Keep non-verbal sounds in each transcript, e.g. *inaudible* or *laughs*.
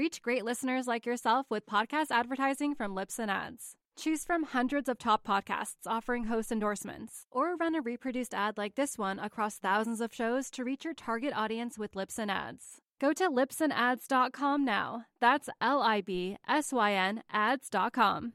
Reach great listeners like yourself with podcast advertising from Libsyn Ads. Choose from hundreds of top podcasts offering host endorsements, or run a reproduced ad like this one across thousands of shows to reach your target audience with Libsyn Ads. Go to libsynads.com now. That's L I B S Y N ads.com.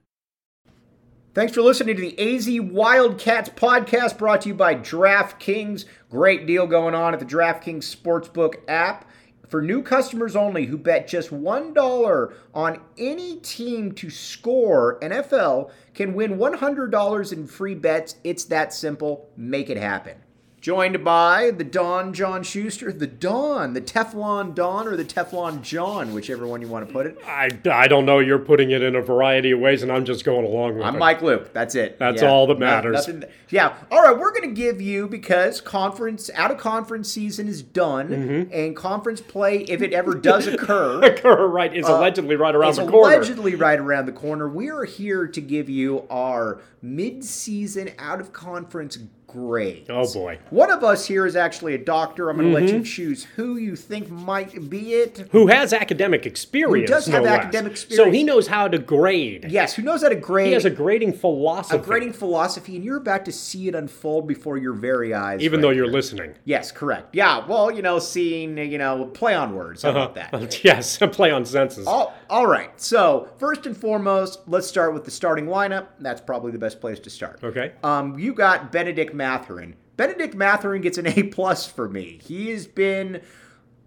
Thanks for listening to the AZ Wildcats podcast brought to you by DraftKings. Great deal going on at the DraftKings Sportsbook app. For new customers only who bet just $1 on any team to score, NFL can win $100 in free bets. It's that simple. Make it happen. Joined by the Don John Schuster, the Don, the Teflon Don, or the Teflon John, whichever one you want to put it. I, I don't know. You're putting it in a variety of ways, and I'm just going along with it. I'm. Mike Luke. That's it. That's all that matters. nothing- yeah. All right. We're going to give you because conference out of conference season is done, Mm-hmm. and conference play, if it ever *laughs* does occur, *laughs* Occur, right, is allegedly right around the corner. allegedly right around the corner. We are here to give you our mid-season out of conference grades. Oh, boy. One of us here is actually a doctor. I'm going to let Mm-hmm. you choose who you think might be it. Who has academic experience? Who does have no less. academic So he knows how to grade. Yes, who knows how to grade? He has a grading philosophy. a grading philosophy, and you're about to see it unfold before your very eyes. even right though you're here. listening. Yes, correct. Yeah, well, you know, seeing, you know, play on words. How about that? *laughs* yes, *laughs* play on senses. All, all right. So, first and foremost, let's start with the starting lineup. That's probably the best place to start. Okay. Um, you got Bennedict Mathurin. Bennedict Mathurin gets an A plus for me. He has been,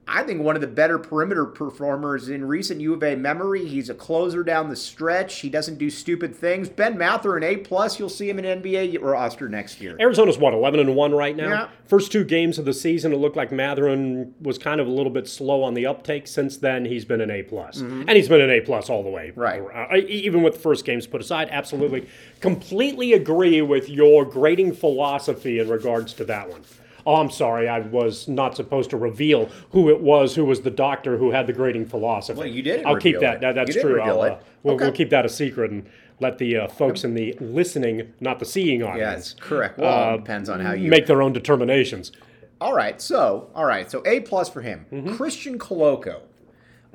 I think, one of the better perimeter performers in recent U of A memory. He's a closer down the stretch. He doesn't do stupid things. Ben Mathurin A plus. You'll see him in NBA roster next year. Arizona's what, 11 and 1 right now? Yeah. First two games of the season, it looked like Mathurin was kind of a little bit slow on the uptake. Since then, he's been an A plus, and he's been an A plus all the way. Mm-hmm. Right. Uh, even with the first games put aside, absolutely, completely agree with your grading philosophy in regards to that one. Oh, I'm sorry, I was not supposed to reveal who it was who was the doctor who had the grading philosophy. Well, you did I'll keep that. that- that's true. I'll, uh, we'll, Okay. we'll keep that a secret and let the uh, folks in the listening, not the seeing audience, Yes, correct. Well, it depends on how you make their own determinations. All right, so all right, so A plus for him. Mm-hmm. Christian Koloko.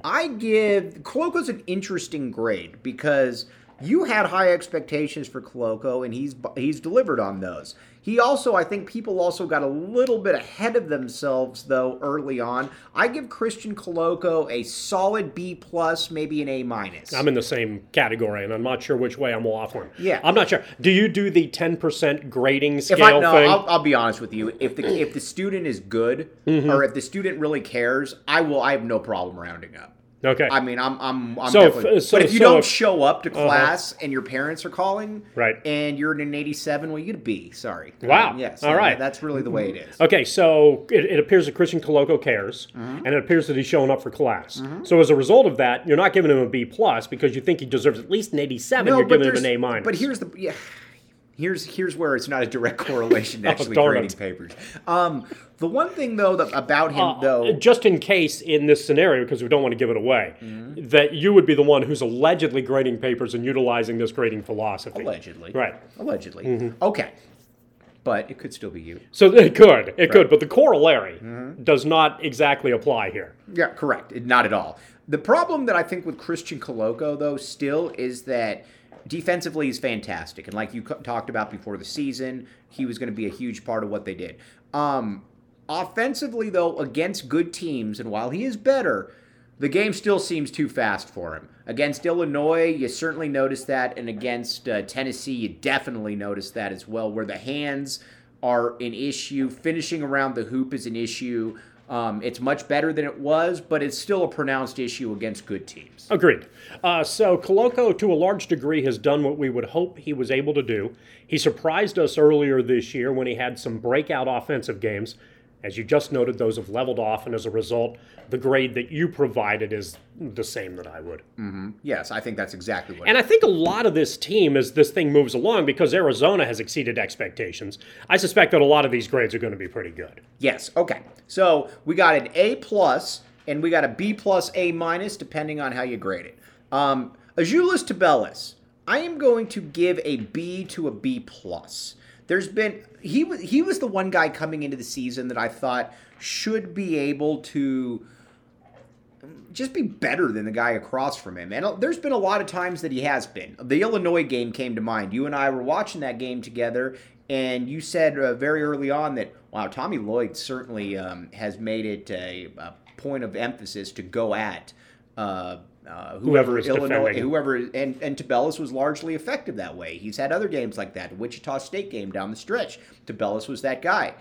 I give Koloko's an interesting grade because you had high expectations for Koloko, and he's he's delivered on those. He also, I think, people also got a little bit ahead of themselves though early on. I give Christian Koloko a solid B plus, maybe an A minus. I'm in the same category, and I'm not sure which way I'm waffling. Yeah. I'm not sure. Do you do the 10% grading if scale I no, thing? I'll, I'll be honest with you. If the if the student is good, Mm-hmm. or if the student really cares, I will. I have no problem rounding up. Okay. I mean, I'm, I'm, I'm So if- so- but if you so don't if- Uh-huh. show up to class and your parents are calling, Right. and you're in an 87, well, you get a B. Sorry. Wow. Yes. All right. That's really the way it is. Okay, so it, it appears that Christian Koloko cares, Mm-hmm. and it appears that he's showing up for class. So as a result of that, you're not giving him a B plus because you think he deserves at least an 87. you're giving him an A minus. But here's the yeah. Here's here's where it's not a direct *laughs* correlation to actually Oh, grading it. papers. Um, the one thing though that, about him Uh, though, just in case in this scenario, because we don't want to give it away, Mm-hmm. that you would be the one who's allegedly grading papers and utilizing this grading philosophy. allegedly, Right. Allegedly, Mm-hmm. okay, but it could still be you. So it could, it could, but the corollary does not exactly apply here. Yeah, correct. Not at all. The problem that I think with Christian Koloko, though, still is that defensively he's fantastic. And like you co- talked about before the season, he was going to be a huge part of what they did. Um, offensively, though, against good teams, and while he is better, the game still seems too fast for him. Against Illinois, you certainly noticed that, and against uh, Tennessee, you definitely noticed that as well, where the hands are an issue. Finishing around the hoop is an issue. Um, it's much better than it was, but it's still a pronounced issue against good teams. Agreed. Uh, so Koloko, to a large degree, has done what we would hope he was able to do. He surprised us earlier this year when he had some breakout offensive games. As you just noted, those have leveled off, and as a result, the grade that you provided is the same that I would. Yes, I think that's exactly what. And I think a lot of this team, as this thing moves along, because Arizona has exceeded expectations, I suspect that a lot of these grades are going to be pretty good. Yes. Okay. So we got an A plus and we got a B plus A minus, depending on how you grade it. Um, Azuolas Tubelis, I am going to give a B to a B plus. There's been he was he was the one guy coming into the season that I thought should be able to just be better than the guy across from him. And uh, there's been a lot of times that he has been. The Illinois game came to mind. You and I were watching that game together, and you said uh, very early on that, wow, Tommy Lloyd certainly um, has made it a, a point of emphasis to go at. Uh, uh, whoever, Whoever is Illinois, defending. whoever, and and Tubelis was largely effective that way. He's had other games like that. The Wichita State game down the stretch, Tubelis was that guy.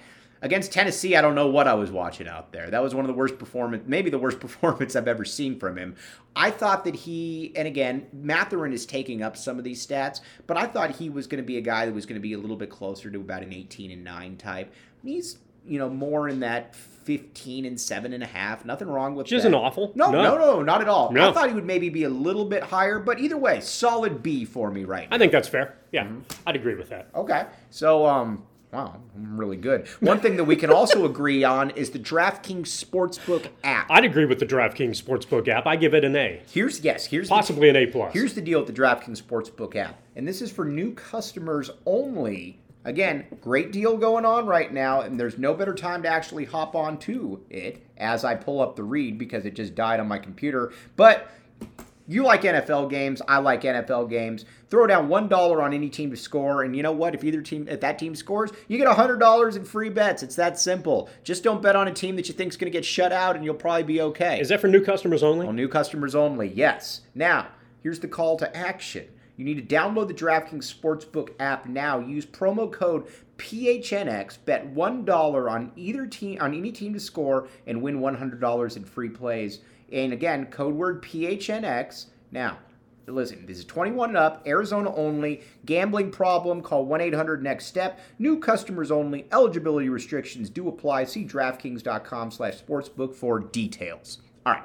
Against Tennessee, I don't know what I was watching out there. That was one of the worst performance, maybe the worst *laughs* performance I've ever seen from him. I thought that he, and again, Mathurin is taking up some of these stats, but I thought he was going to be a guy that was going to be a little bit closer to about an 18 and 9 type. He's, you know, more in that 15 and 7 and a half. Nothing wrong with Which that. isn't awful. No, no, no, not at all. No. I thought he would maybe be a little bit higher, but either way, solid B for me right now. I think that's fair. Yeah, Mm-hmm. I'd agree with that. Okay. So, um, wow, I'm really good. One thing that we can also *laughs* agree on is the DraftKings Sportsbook app. I'd agree with the DraftKings Sportsbook app. I give it an A, Here's yes, here's the, possibly an A plus. here's the deal with the DraftKings Sportsbook app, and this is for new customers only. Again, great deal going on right now, and there's no better time to actually hop on to it as I pull up the read because it just died on my computer. But you like NFL games, I like NFL games. Throw down one dollar on any team to score, and you know what? If either team, if that team scores, you get hundred dollars in free bets. It's that simple. Just don't bet on a team that you think's going to get shut out, and you'll probably be okay. Is that for new customers only? Well, new customers only, yes. Now, here's the call to action. You need to download the DraftKings Sportsbook app now. Use promo code PHNX. Bet one dollar on either team on any team to score and win one hundred dollars in free plays. And again, code word PHNX. Now, listen, this is 21 and up, Arizona only. Gambling problem? Call 1 800 Next Step. New customers only. Eligibility restrictions do apply. See DraftKings.com/sportsbook for details. All right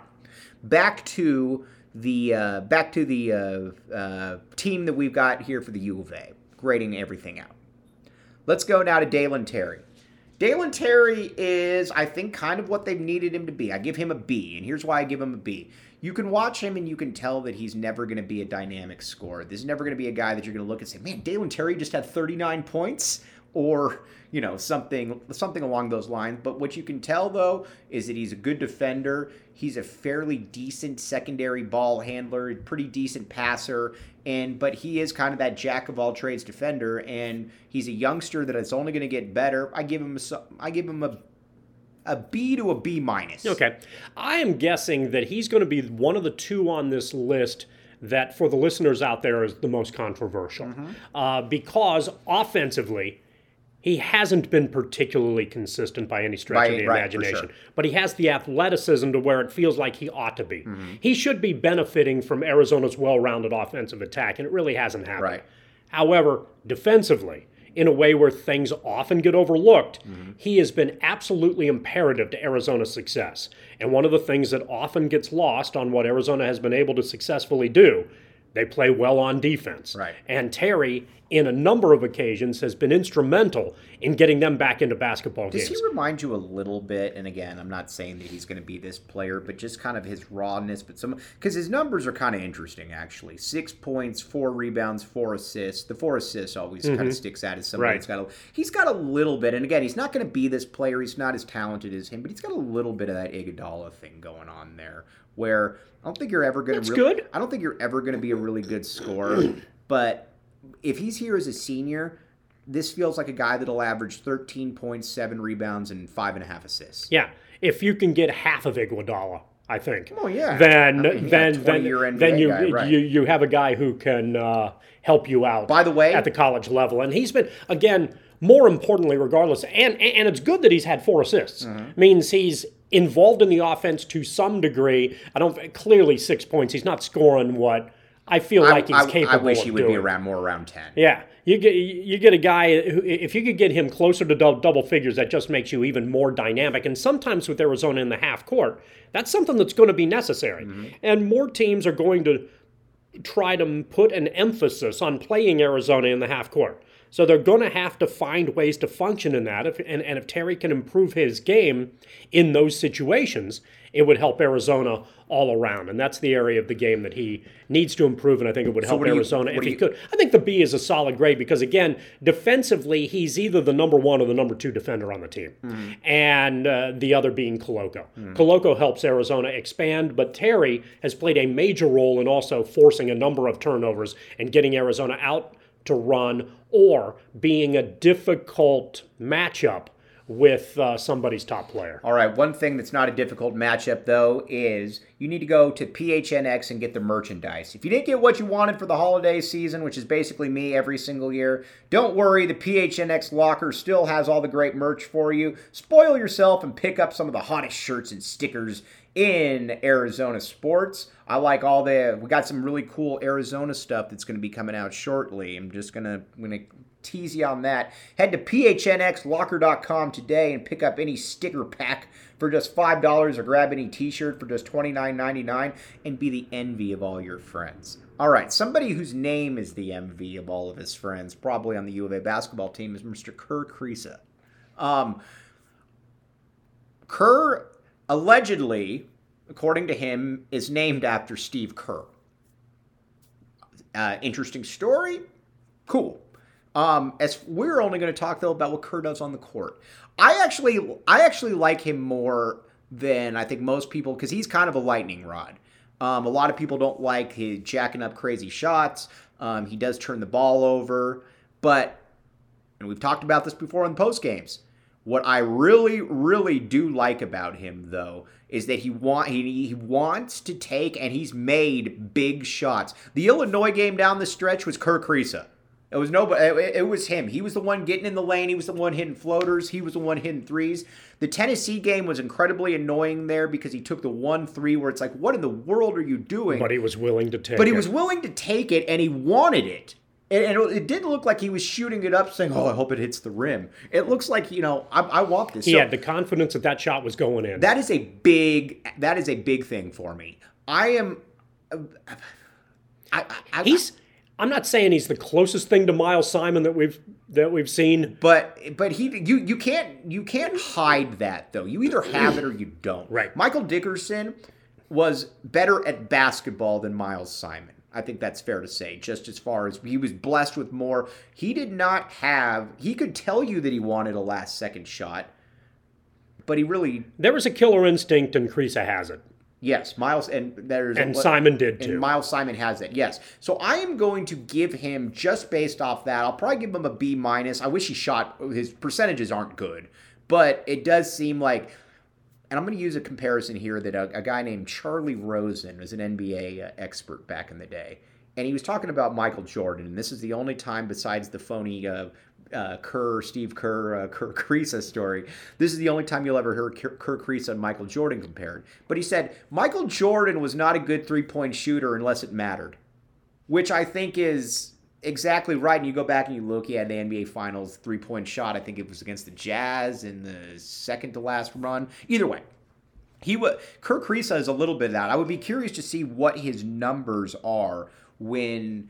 back to the uh, back to the uh, uh, team that we've got here for the U of A, grading everything out. Let's go now to Dalen Terry. Dalen Terry is, I think, kind of what they've needed him to be. I give him a B, and here's why I give him a B. You can watch him and you can tell that he's never going to be a dynamic scorer. This is never going to be a guy that you're going to look and say, "Man, Dalen Terry just had 39 points," or you know something something along those lines. But what you can tell though is that he's a good defender. He's a fairly decent secondary ball handler, pretty decent passer, and but he is kind of that jack of all trades defender. And he's a youngster that is only going to get better. I give him a I give him a a B to a B minus. Okay. I am guessing that he's going to be one of the two on this list that, for the listeners out there, is the most controversial. Mm-hmm. Uh, because offensively, he hasn't been particularly consistent by any stretch By- of the right, imagination. sure. But he has the athleticism to where it feels like he ought to be. Mm-hmm. He should be benefiting from Arizona's well rounded offensive attack, and it really hasn't happened. Right. However, defensively, in a way where things often get overlooked, he has been absolutely imperative to Arizona's success. And one of the things that often gets lost on what Arizona has been able to successfully do, they play well on defense. Right. And Terry, in a number of occasions, has been instrumental in getting them back into basketball Does games. Does he remind you a little bit? And again, I'm not saying that he's going to be this player, but just kind of his rawness. But some because his numbers are kind of interesting, actually. Six points, four rebounds, four assists. The four assists always kind of mm-hmm. sticks out as somebody Right. that's got a. He's got a little bit, and again, he's not going to be this player. He's not as talented as him, but he's got a little bit of that Iguodala thing going on there, where I don't think you're ever going to. That's good. I don't think you're ever going to be a really good scorer, *clears throat* but if he's here as a senior, this feels like a guy that'll average 13 points, seven rebounds, and five and a half assists. Yeah, if you can get half of Iguodala, I think. Oh, yeah. Then I mean, you got then then, 20-year NBA then you guy, right. you you have a guy who can uh, help you out. By the way- at the college level, and he's been again more importantly, regardless, and and it's good that he's had four assists. Mm-hmm. Means he's involved in the offense to some degree. I don't clearly six points. He's not scoring what. I feel I, like he's I- capable. I wish of he would doing. be around more around ten. Yeah, you get you get a guy who, if you could get him closer to dou- double figures, that just makes you even more dynamic. And sometimes with Arizona in the half court, that's something that's going to be necessary. Mm-hmm. And more teams are going to try to put an emphasis on playing Arizona in the half court. So they're going to have to find ways to function in that. If, and, and if Terry can improve his game in those situations, it would help Arizona all around. And that's the area of the game that he needs to improve. And I think it would help what do you- Arizona if he you- could. I think the B is a solid grade because, again, defensively, he's either the number one or the number two defender on the team, Mm-hmm. and uh, the other being Koloko. Koloko helps Arizona expand, but Terry has played a major role in also forcing a number of turnovers and getting Arizona out to run or being a difficult matchup with uh, somebody's top player. All right, one thing that's not a difficult matchup though is you need to go to PHNX and get the merchandise. If you didn't get what you wanted for the holiday season, which is basically me every single year, don't worry, the PHNX locker still has all the great merch for you. Spoil yourself and pick up some of the hottest shirts and stickers in Arizona sports. I like all the we got some really cool Arizona stuff that's going to be coming out shortly. I'm just going to tease you on that. Head to phnxlocker.com today and pick up any sticker pack for just $5 or grab any t-shirt for just $29.99 and be the envy of all your friends. All right, somebody whose name is the envy of all of his friends, probably on the U of A basketball team, is Mr. Kerr Kriisa. Um, Kerr allegedly, according to him, is named after Steve Kerr. Uh, interesting story. Cool. Um, as we're only going to talk though about what Kerr does on the court. I actually, I actually like him more than I think most people because he's kind of a lightning rod. Um, a lot of people don't like his jacking up crazy shots. Um, he does turn the ball over, but and we've talked about this before in post games. What I really, really do like about him, though, is that he want he, he wants to take and he's made big shots. The Illinois game down the stretch was Kerr Kriisa. It was nobody. It, it was him. He was the one getting in the lane. He was the one hitting floaters. He was the one hitting threes. The Tennessee game was incredibly annoying there because he took the one three where it's like, what in the world are you doing? But he was willing to take. But he it. was willing to take it and he wanted it. And, and it didn't look like he was shooting it up saying, oh, I hope it hits the rim. It looks like, you know, I, I want this. He So had the confidence that that shot was going in. that is a big, that is a big thing for me. I am, I, I, He's. I'm not saying he's the closest thing to Miles Simon that we've that we've seen. But but he you you can't you can't hide that though. You either have it or you don't. Right. Michael Dickerson was better at basketball than Miles Simon. I think that's fair to say. Just as far as he was blessed with more, he did not have. He could tell you that he wanted a last second shot, but he really There was a killer instinct, Kriisa has it, yes. Miles and there's and a, Simon did and too. Miles Simon has it, yes. So I am going to give him just based off that. I'll probably give him a B minus. I wish he shot. His percentages aren't good, but it does seem like. And I'm going to use a comparison here that a, a guy named Charlie Rosen was an NBA uh, expert back in the day, and he was talking about Michael Jordan. And this is the only time, besides the phony uh, uh, Kerr, Steve Kerr, uh, Kerr Kriisa story, this is the only time you'll ever hear Kerr, Kerr Kriisa and Michael Jordan compared. But he said Michael Jordan was not a good three point shooter unless it mattered, which I think is exactly right. And you go back and you look, he had the NBA Finals three point shot. I think it was against the Jazz in the second to last run. Either way, he would. Kirk Kriisa is a little bit of that. I would be curious to see what his numbers are when.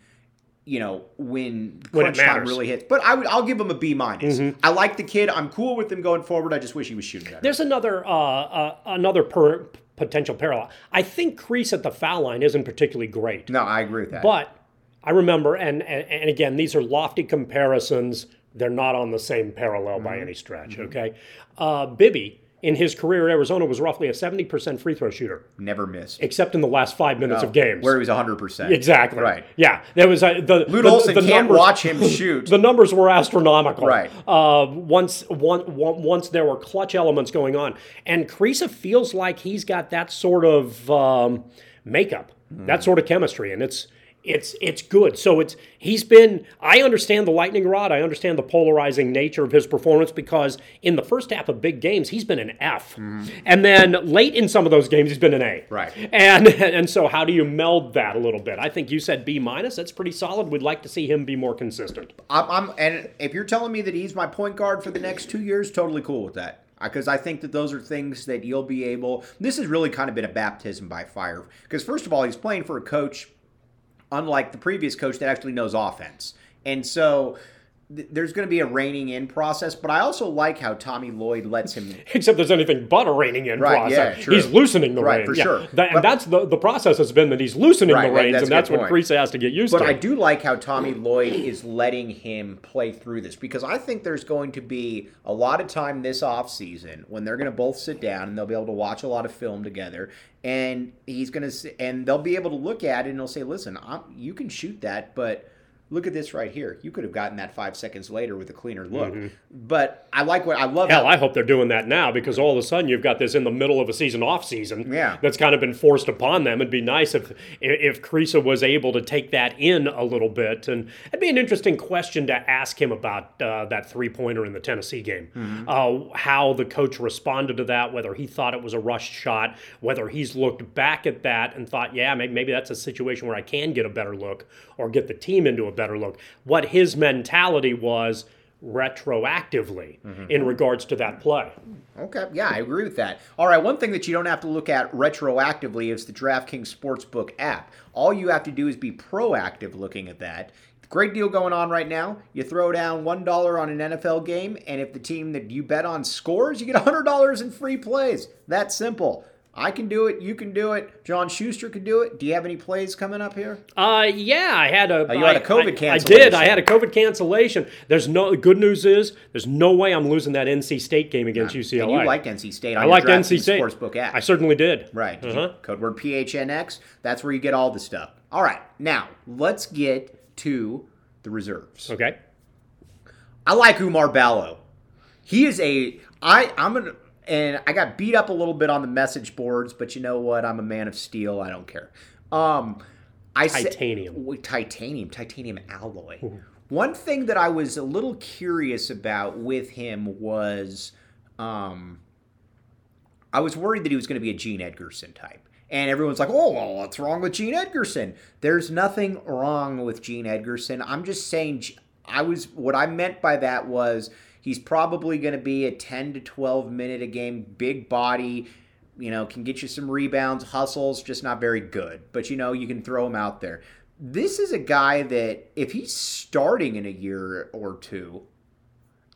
You know when When crunch time really hits, but I would I'll give him a B minus. I like the kid. I'm cool with him going forward. I just wish he was shooting better. There's another uh, uh, another per, potential parallel. I think Kriisa at the foul line isn't particularly great, no, I agree with that. but I remember, and, and and again, these are lofty comparisons. They're not on the same parallel by any stretch. Okay, uh, Bibby in his career at Arizona was roughly a 70% free throw shooter, Never missed. except in the last five minutes of games. Where he was 100%. Exactly. Right. Yeah. There was a, the Lute the, Olson the can't numbers, watch him *laughs* shoot. The numbers were astronomical. Right. Uh, once one, one, once there were clutch elements going on, and Kriisa feels like he's got that sort of um, makeup, Hmm. that sort of chemistry, and it's it's it's good. So it's he's been. I understand the lightning rod. I understand the polarizing nature of his performance because in the first half of big games he's been an F, mm-hmm. and then late in some of those games he's been an A. Right. And *laughs* and so how do you meld that a little bit? I think you said B minus. That's pretty solid. We'd like to see him be more consistent. I'm, I'm and if you're telling me that he's my point guard for the next two years, totally cool with that. Uh, because I think that those are things that you'll be able. This has really kind of been a baptism by fire. Because first of all, he's playing for a coach, unlike the previous coach that actually knows offense, and so th- there's going to be a reining in process. But I also like how Tommy Lloyd lets him. *laughs* Except there's anything but a reining in Right, process. yeah, true. He's loosening the Right, reins. for Yeah. sure. That- and But- that's the, the process has been that he's loosening Right, the reins, that's and that's what point. Has to get used But to. I do like how Tommy Lloyd is letting him play through this because I think there's going to be a lot of time this offseason when they're going to both sit down and they'll be able to watch a lot of film together and he's going to and they'll be able to look at it and they'll say, "Listen, I'm, you can shoot that, but look at this right here. You could have gotten that 5 seconds later with a cleaner look." But I like what I love Mm-hmm. Hell, how- I hope they're doing that now because all of a sudden you've got this in the middle of a season off season. Yeah. That's kind of been forced upon them. It'd be nice if if Kriisa was able to take that in a little bit, and it'd be an interesting question to ask him about uh, that three pointer in the Tennessee game. Uh, how the coach responded to that, whether he thought it was a rushed shot, whether he's looked back at that and thought, yeah, maybe, maybe that's a situation where I can get a better look or get the team into a better look. What his mentality was retroactively mm-hmm. in regards to that play. Okay, yeah, I agree with that. All right, one thing that you don't have to look at retroactively is the DraftKings Sportsbook app. All you have to do is be proactive looking at that. Great deal going on right now. You throw down $1 on an NFL game, and if the team that you bet on scores, you get $100 in free plays. That simple. I can do it. You can do it. John Schuster can do it. Do you have any plays coming up here? Uh, yeah, I had a. Oh, you had a I- COVID I- I cancellation. did. I had a COVID cancellation. There's no. Good news is there's no way I'm losing that NC State game against UCLA. And you like NC State on I liked NC State. Sportsbook app. I certainly did. Right. Uh-huh. Code word PHNX. That's where you get all the stuff. All right. Now, let's get to the reserves. Okay. I like Oumar Ballo. He is a I I'm gonna and I got beat up a little bit on the message boards, but you know what? I'm a man of steel. I don't care. Um I sa- Titanium. w- titanium, titanium alloy. One thing that I was a little curious about with him was um I was worried that he was going to be a Gene Edgerson type. And everyone's like, oh, well, what's wrong with Gene Edgerson? There's nothing wrong with Gene Edgerson. I'm just saying, I was, what I meant by that was he's probably going to be a 10 to 12 minute a game, big body, you know, can get you some rebounds, hustles, just not very good. But, you know, you can throw him out there. This is a guy that, if he's starting in a year or two,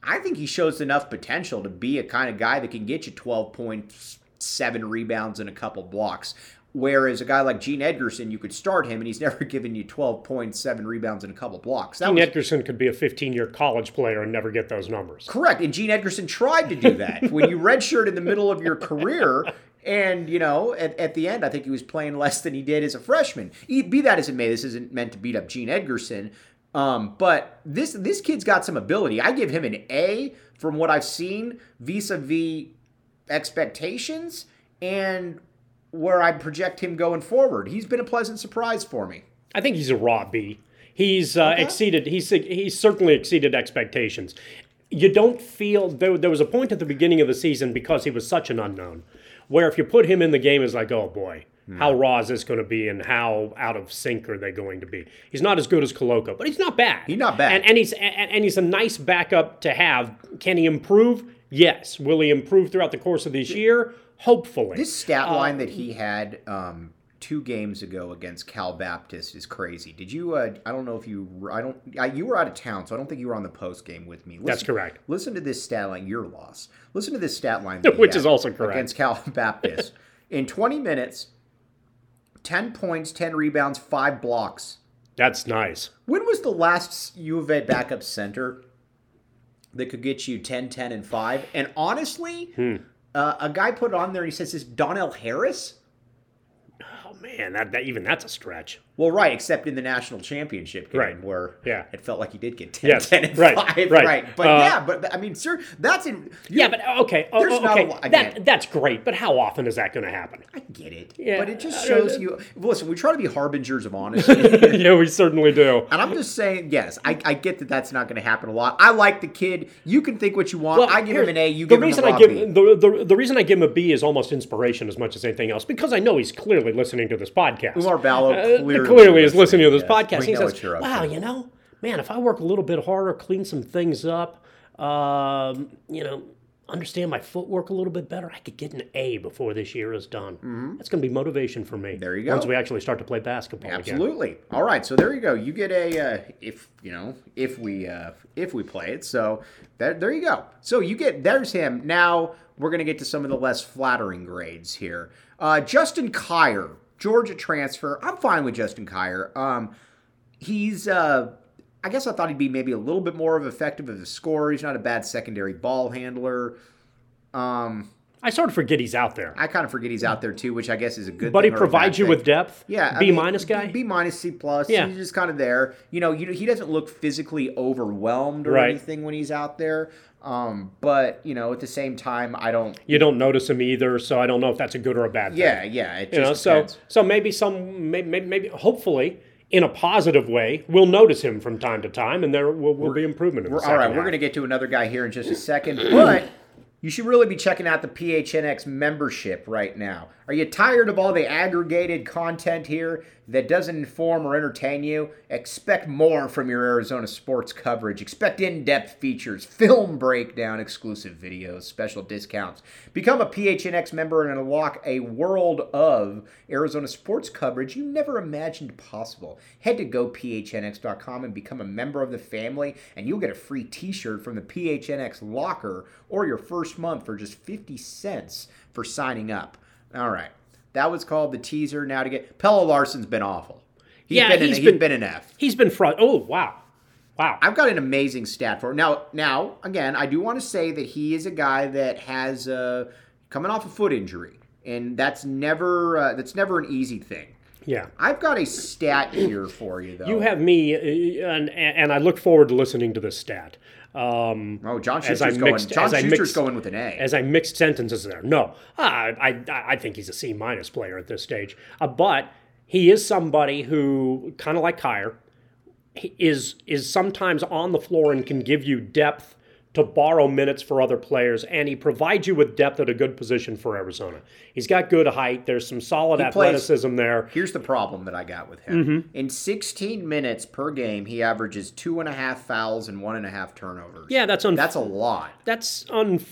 I think he shows enough potential to be a kind of guy that can get you 12 points, seven rebounds, and a couple blocks. Whereas a guy like Gene Edgerson, you could start him and he's *laughs* never given you 12 points, seven rebounds, and a couple blocks. That Gene was Edgerson could be a 15 year college player and never get those numbers. correct. And Gene Edgerson tried to do that. *laughs* when you redshirt in the middle of your career, and, you know, at, at the end, I think he was playing less than he did as a freshman. Be that as it may, this isn't meant to beat up Gene Edgerson. Um, but this this kid's got some ability. I give him an A from what I've seen vis-a-vis expectations and where I project him going forward. He's been a pleasant surprise for me. I think he's a raw B. He's uh, exceeded. He's he's certainly exceeded expectations. You don't feel there, there was a point at the beginning of the season because he was such an unknown, where if you put him in the game, it's like, oh boy, how raw is this going to be, and how out of sync are they going to be? He's not as good as Koloko, but he's not bad. He's not bad. and, and he's and, and he's a nice backup to have. Can he improve? Yes. Will he improve throughout the course of this year? Hopefully. This stat line that he had um, two games ago against Cal Baptist is crazy. Did you? Uh, I don't know if you. I don't. I, you were out of town, so I don't think you were on the post game with me. Listen, That's correct. Listen to this stat line. Your loss. Listen to this stat line, that *laughs* he Which had is also correct. against Cal *laughs* Baptist. In 20 minutes, 10 points, 10 rebounds, five blocks. That's nice. When was the last U of A backup center that could get you 10, 10, and 5? And honestly, Hmm. Uh, a guy put on there he says, Is Donnell Harris? Oh man, that, that even that's a stretch. Well, right, except in the national championship game, Right. where Yeah. it felt like he did get 10, Yes, 10 and right, 5, right. right. But Uh, yeah, but I mean, sir, that's in. Yeah, but okay, oh, There's oh, not a okay, lot- again. that that's great. But how often is that going to happen? I get it, Yeah. but it just shows you. Listen, we try to be harbingers of honesty. *laughs* yeah, we certainly do. And I'm just saying, yes, I, I get that that's not going to happen a lot. I like the kid. You can think what you want. I give him an A. You the give reason him a I give B. the, the the reason I give him a B is almost inspiration as much as anything else because I know he's clearly listening to this podcast. Oumar Ballo Uh, clearly clearly is listening, listening to this yes. podcast. He says, what you're up "Wow, you know, man, if I work a little bit harder, clean some things up, um, you know." Understand my footwork a little bit better. I could get an A before this year is done. That's going to be motivation for me. Mm-hmm. There you go. Once we actually start to play basketball again. Absolutely. All right, so there you go. You get a uh, if you know if we uh, if we play it. So that, there you go. So you get there's him. Now we're gonna get to some of the less flattering grades here. Uh, Justin Kier, Georgia transfer. I'm fine with Justin Kier. Um, he's uh, I guess I thought he'd be maybe a little bit more of effective as a scorer. He's not a bad secondary ball handler. Um, I sort of forget he's out there, I kind of forget he's out there too, which I guess is a good. but he provides you thing. with depth. Yeah, B minus guy. B, minus, C plus. Yeah. he's just kind of there. You know, you, he doesn't look physically overwhelmed or Right. anything when he's out there. Um, but you know, at the same time, I don't. you don't notice him either, so I don't know if that's a good or a bad thing. Yeah, yeah. You know, so depends. so maybe some maybe, maybe maybe hopefully in a positive way we'll notice him from time to time, and there will, will be improvement. In the all right, second we're going to get to another guy here in just a second, *clears throat* but you should really be checking out the PHNX membership right now. Are you tired of all the aggregated content here that doesn't inform or entertain you? Expect more from your Arizona sports coverage. Expect in depth features, film breakdown, exclusive videos, special discounts. Become a PHNX member and unlock a world of Arizona sports coverage you never imagined possible. Head to gophnx.com and become a member of the family, and you'll get a free t shirt from the PHNX locker or your first month for just 50 cents for signing up. All right. That was called the teaser. Now to get Pelle Larsson's been awful. He's Yeah, been, he's an, been- he's been an F. He's been front. Oh wow, wow. I've got an amazing stat for him. Now, now again, I do want to say that he is a guy that has uh, coming off a foot injury, and that's never uh, that's never an easy thing. Yeah. I've got a stat here for you, though. You have me, uh, and and I look forward to listening to this stat. Um, oh, John as I Schuster's going. mixed- John as I Schuster's mixed- going with an A. as I mixed sentences there. No, I, I, I think he's a C minus player at this stage. Uh, but he is somebody who, kind of like Kier, is is sometimes on the floor and can give you depth to borrow minutes for other players, and he provides you with depth at a good position for Arizona. He's got good height. There's some solid plays- athleticism there. Here's the problem that I got with him. Mm-hmm. In 16 minutes per game, he averages two and a half fouls and one and a half turnovers. Yeah, that's un- That's a lot. that's un-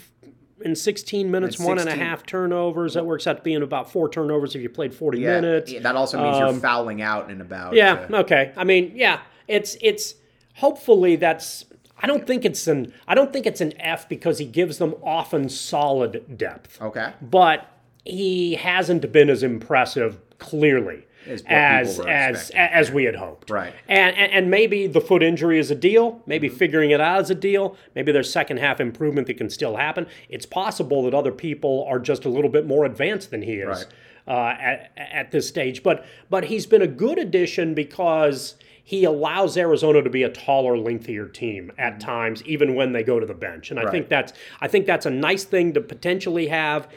in 16 minutes, In one and a 16 half turnovers. That works out to being about four turnovers if you played 40 Yeah, minutes. yeah, that also means you're fouling out in about. Yeah, uh, okay. I mean, yeah, it's it's hopefully that's I don't think it's an I don't think it's an F because he gives them often solid depth. okay. But he hasn't been as impressive clearly As as as as we had hoped. Right. And, and and maybe the foot injury is a deal. Maybe Mm-hmm. figuring it out is a deal. Maybe there's second half improvement that can still happen. It's possible that other people are just a little bit more advanced than he is Right. uh, at at this stage. But but he's been a good addition because he allows Arizona to be a taller, lengthier team at mm-hmm. times, even when they go to the bench. And I think that's I think that's a nice thing to potentially have.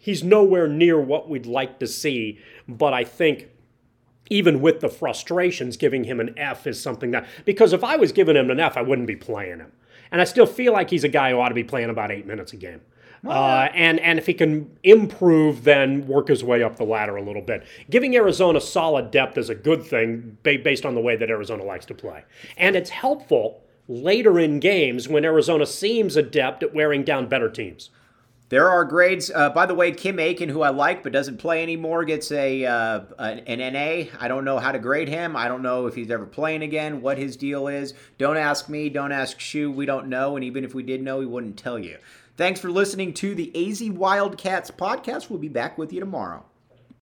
He's nowhere near what we'd like to see, but I think even with the frustrations, giving him an F is something that because if I was giving him an F, I wouldn't be playing him. And I still feel like he's a guy who ought to be playing about eight minutes a game. Uh, and and if he can improve, then work his way up the ladder a little bit. Giving Arizona solid depth is a good thing ba- based on the way that Arizona likes to play, and it's helpful later in games when Arizona seems adept at wearing down better teams. There are grades. Uh, by the way, Kim Aiken, who I like but doesn't play anymore, gets a uh, an, an NA. I don't know how to grade him. I don't know if he's ever playing again, what his deal is. Don't ask me. Don't ask Shu. We don't know. And even if we did know, he wouldn't tell you. Thanks for listening to the AZ Wildcats podcast. We'll be back with you tomorrow.